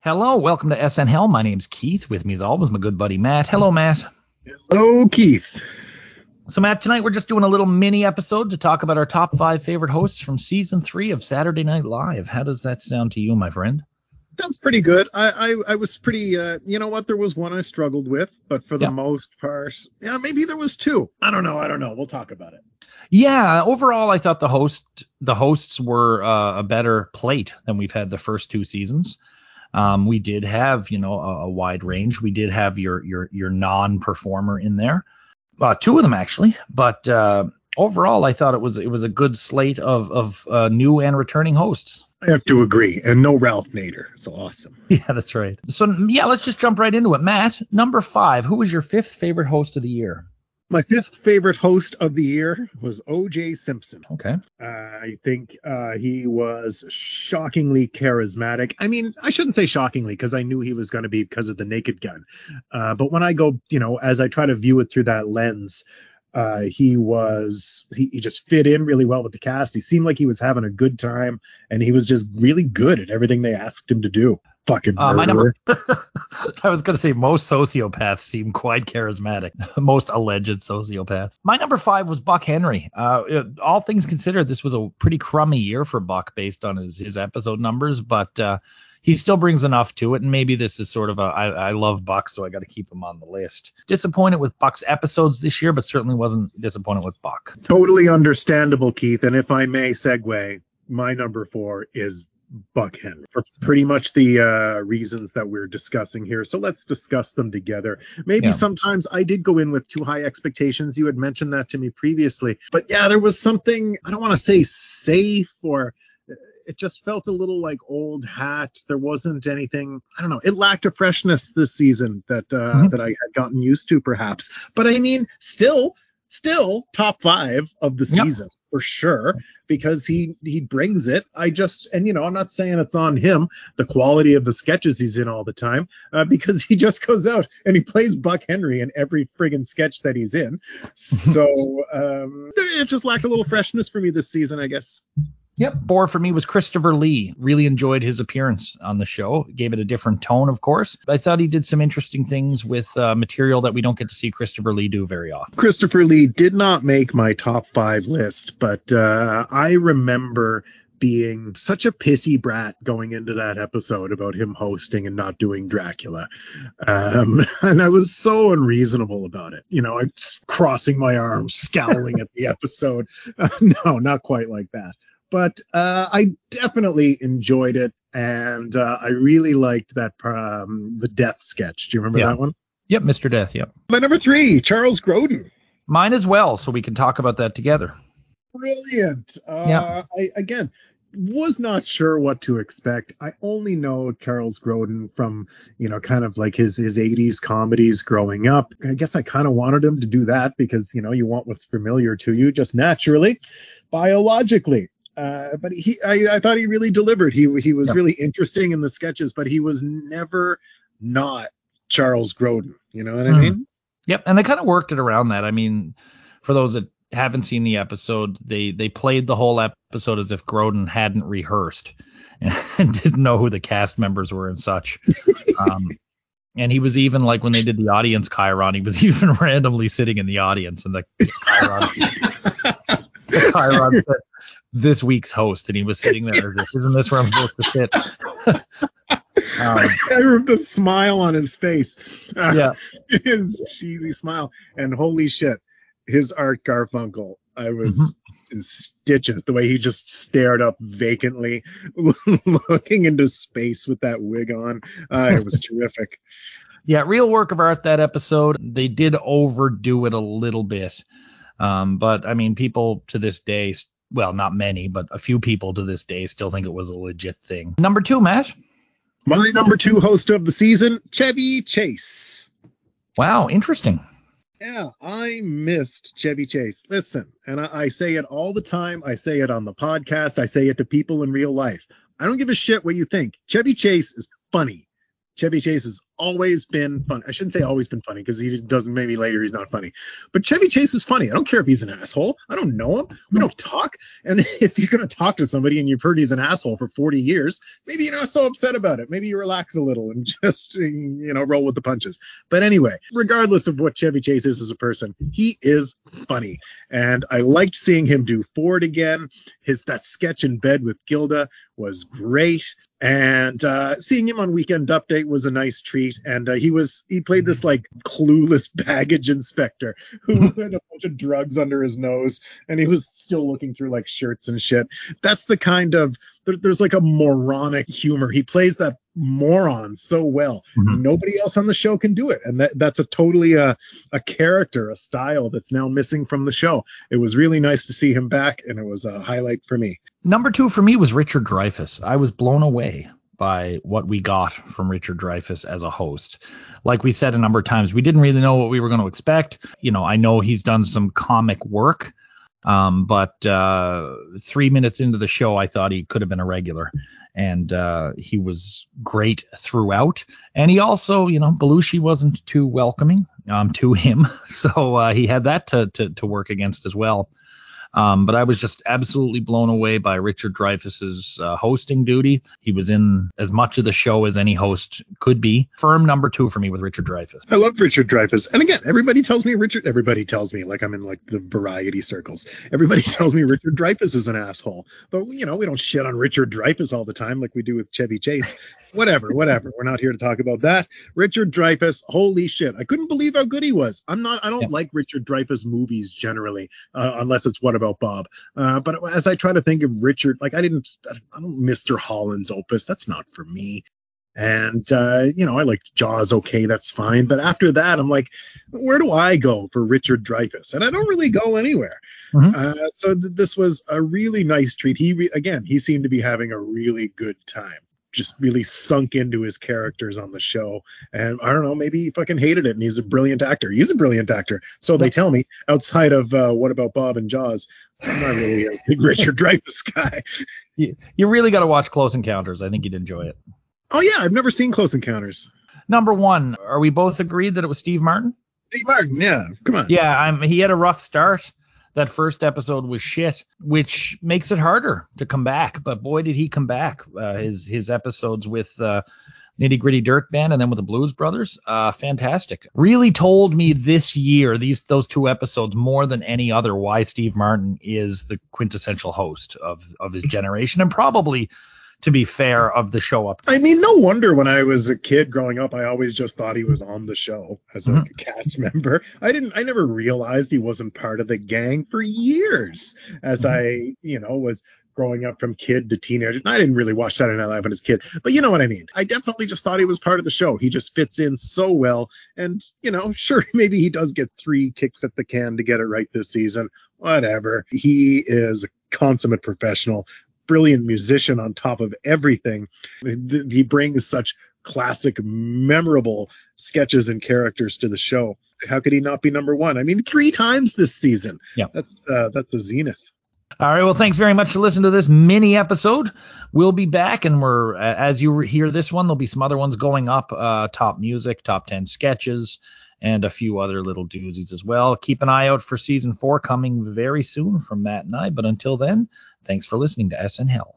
Hello, welcome to SN Hell. My name's Keith. With me as always, my good buddy Matt. Hello, Matt. Hello, Keith. So, Matt, tonight we're just doing a little mini episode to talk about our top five favorite hosts from season three of Saturday Night Live. How does that sound to you, my friend? That's pretty good. I, I, I was pretty, uh, you know what? There was one I struggled with, but for the Yeah. most part, yeah, maybe there was two. I don't know. I don't know. We'll talk about it. Yeah, overall, I thought the host the hosts were uh, a better plate than we've had the first two seasons. Um, we did have, you know, a, a wide range. We did have your your your non-performer in there, uh, two of them actually. But uh, overall, I thought it was it was a good slate of of uh, new and returning hosts. I have to agree. And no Ralph Nader. It's awesome. Yeah, that's right. So yeah, let's just jump right into it. Matt, number five. Who was your fifth favorite host of the year? My fifth favorite host of the year was O.J. Simpson. Okay. Uh, I think uh, he was shockingly charismatic. I mean, I shouldn't say shockingly because I knew he was going to be because of the Naked Gun. Uh, but when I go, you know, as I try to view it through that lens, uh, he was he, he just fit in really well with the cast. He seemed like he was having a good time, and he was just really good at everything they asked him to do. Fucking Uh, my number. I was going to say most sociopaths seem quite charismatic. most alleged sociopaths. My number five was Buck Henry. Uh, it- all things considered, this was a pretty crummy year for Buck based on his his episode numbers, but uh, he still brings enough to it. And maybe this is sort of a I, I love Buck, so I got to keep him on the list. Disappointed with Buck's episodes this year, but certainly wasn't disappointed with Buck. Totally understandable, Keith. And if I may segue, my number four is Buck Henry for pretty much the uh, reasons that we're discussing here. So let's discuss them together. Maybe Yeah. sometimes I did go in with too high expectations. You had mentioned that to me previously. But yeah, there was something, I don't want to say safe or it just felt a little like old hat. There wasn't anything, I don't know, it lacked a freshness this season that uh, Mhm. that I had gotten used to perhaps. But I mean, still, still top five of the Yep. season for sure because he he brings it. I just and you know I'm not saying it's on him the quality of the sketches he's in all the time uh, because he just goes out and he plays Buck Henry in every friggin' sketch that he's in. So um, it just lacked a little freshness for me this season, I guess. Yep. Four for me was Christopher Lee. Really enjoyed his appearance on the show. Gave it a different tone, of course. I thought he did some interesting things with uh, material that we don't get to see Christopher Lee do very often. Christopher Lee did not make my top five list, but uh, I remember being such a pissy brat going into that episode about him hosting and not doing Dracula. Um, and I was so unreasonable about it. You know, I'm crossing my arms, scowling at the episode. Uh, no, not quite like that. But uh, I definitely enjoyed it. And uh, I really liked that um, the death sketch. Do you remember Yeah. that one? Yep, Mr. Death. Yep. My number three, Charles Grodin. Mine as well, so we can talk about that together. brilliant. Uh, Yeah. I again was not sure what to expect. I only know Charles Grodin from you know kind of like his his 80s comedies growing up. I guess I kind of wanted him to do that because you know you want what's familiar to you just naturally, biologically. Uh, but he, I, I thought he really delivered. He he was Yeah. really interesting in the sketches, but he was never not Charles Grodin. You know what I Mhm. mean? Yep, and they kind of worked it around that. I mean, for those that haven't seen the episode, they they played the whole episode as if Grodin hadn't rehearsed and didn't know who the cast members were and such. um, and he was even like when they did the audience Chiron, he was even randomly sitting in the audience, and the Chiron, the Chiron said, "This week's host," and he was sitting there if, "Isn't this where I'm supposed to sit?" um, I remember the smile on his face. Uh, yeah, his cheesy smile. And holy shit, his Art Garfunkel. I was Mm-hmm. in stitches. The way he just stared up vacantly, looking into space with that wig on. Uh, it was terrific. Yeah, real work of art that episode. They did overdo it a little bit. Um, but I mean, people to this day, well, not many, but a few people to this day still think it was a legit thing. Number two, Matt. My number two host of the season, Chevy Chase. Wow, interesting. Yeah, I missed Chevy Chase. Listen, and I, I say it all the time. I say it on the podcast. I say it to people in real life. I don't give a shit what you think. Chevy Chase is funny. Chevy Chase is always been fun. I shouldn't say always been funny because he doesn't. Maybe later he's not funny. But Chevy Chase is funny. I don't care if he's an asshole. I don't know him. We don't talk. And if you're gonna talk to somebody and you've heard he's an asshole for 40 years, maybe you're not so upset about it. Maybe you relax a little and just you know roll with the punches. But anyway, regardless of what Chevy Chase is as a person, he is funny. And I liked seeing him do Ford again. His that sketch in bed with Gilda was great. And uh, seeing him on Weekend Update was a nice treat. And uh, he was he played this like clueless baggage inspector who had a bunch of drugs under his nose, and he was still looking through like shirts and shit. That's the kind of there, there's like a moronic humor. He plays that moron so well. Mhm. Nobody else on the show can do it, and that, that's a totally a a character, a style that's now missing from the show. It was really nice to see him back, and it was a highlight for me. Number two for me was Richard Dreyfuss. I was blown away by what we got from Richard Dreyfuss as a host. Like we said a number of times, we didn't really know what we were going to expect. You know, I know he's done some comic work, um, but uh, three minutes into the show, I thought he could have been a regular. And uh, he was great throughout. And he also, you know, Belushi wasn't too welcoming um, to him. So uh, he had that to, to, to work against as well. Um, but I was just absolutely blown away by Richard Dreyfuss's uh, hosting duty. He was in as much of the show as any host could be. Firm number two for me with Richard Dreyfuss. I loved Richard Dreyfuss. And again, everybody tells me Richard, everybody tells me, like I'm in like the variety circles. Everybody tells me Richard Dreyfuss is an asshole. But, you know, we don't shit on Richard Dreyfuss all the time like we do with Chevy Chase. Whatever, whatever. We're not here to talk about that. Richard Dreyfuss, holy shit. I couldn't believe how good he was. I'm not, I don't Yeah. like Richard Dreyfuss movies generally, uh, unless it's What About Bob. Uh, but as I try to think of Richard, like I didn't, I don't Mr. Holland's opus. That's not for me. And uh, you know, I liked Jaws. Okay, that's fine. But after that, I'm like, where do I go for Richard Dreyfuss? And I don't really go anywhere. Mhm. Uh, so th- this was a really nice treat. He re- again, he seemed to be having a really good time. Just really sunk into his characters on the show. And I don't know, maybe he fucking hated it and he's a brilliant actor. He's a brilliant actor. So they tell me outside of uh, What About Bob and Jaws, I'm not really a big Richard Dreyfuss guy. You, you really got to watch Close Encounters. I think you'd enjoy it. Oh, yeah, I've never seen Close Encounters. Number one, are we both agreed that it was Steve Martin? Steve Martin, yeah, come on. Yeah, I'm, he had a rough start. That first episode was shit, which makes it harder to come back. But boy, did he come back. Uh, his his episodes with uh, Nitty Gritty Dirt Band and then with the Blues Brothers, uh, fantastic. Really told me this year, these those two episodes more than any other, why Steve Martin is the quintessential host of of his generation, and probably, to be fair, of the show up. I mean, no wonder when I was a kid growing up, I always just thought he was on the show as a Mhm. cast member. I didn't, I never realized he wasn't part of the gang for years as Mhm. I, you know, was growing up from kid to teenager. And I didn't really watch Saturday Night Live when I was a kid, but you know what I mean. I definitely just thought he was part of the show. He just fits in so well. And, you know, sure, maybe he does get three kicks at the can to get it right this season. Whatever. He is a consummate professional brilliant musician on top of everything. He brings such classic, memorable sketches and characters to the show. How could he not be number one? I mean, three times this season. Yeah. that's uh, that's a zenith. All right. Well, thanks very much for listening to this mini episode. We'll be back, and we're as you hear this one, there'll be some other ones going up. Uh, top music, top ten sketches, and a few other little doozies as well. Keep an eye out for season four coming very soon from Matt and I. But until then, thanks for listening to SN Hell.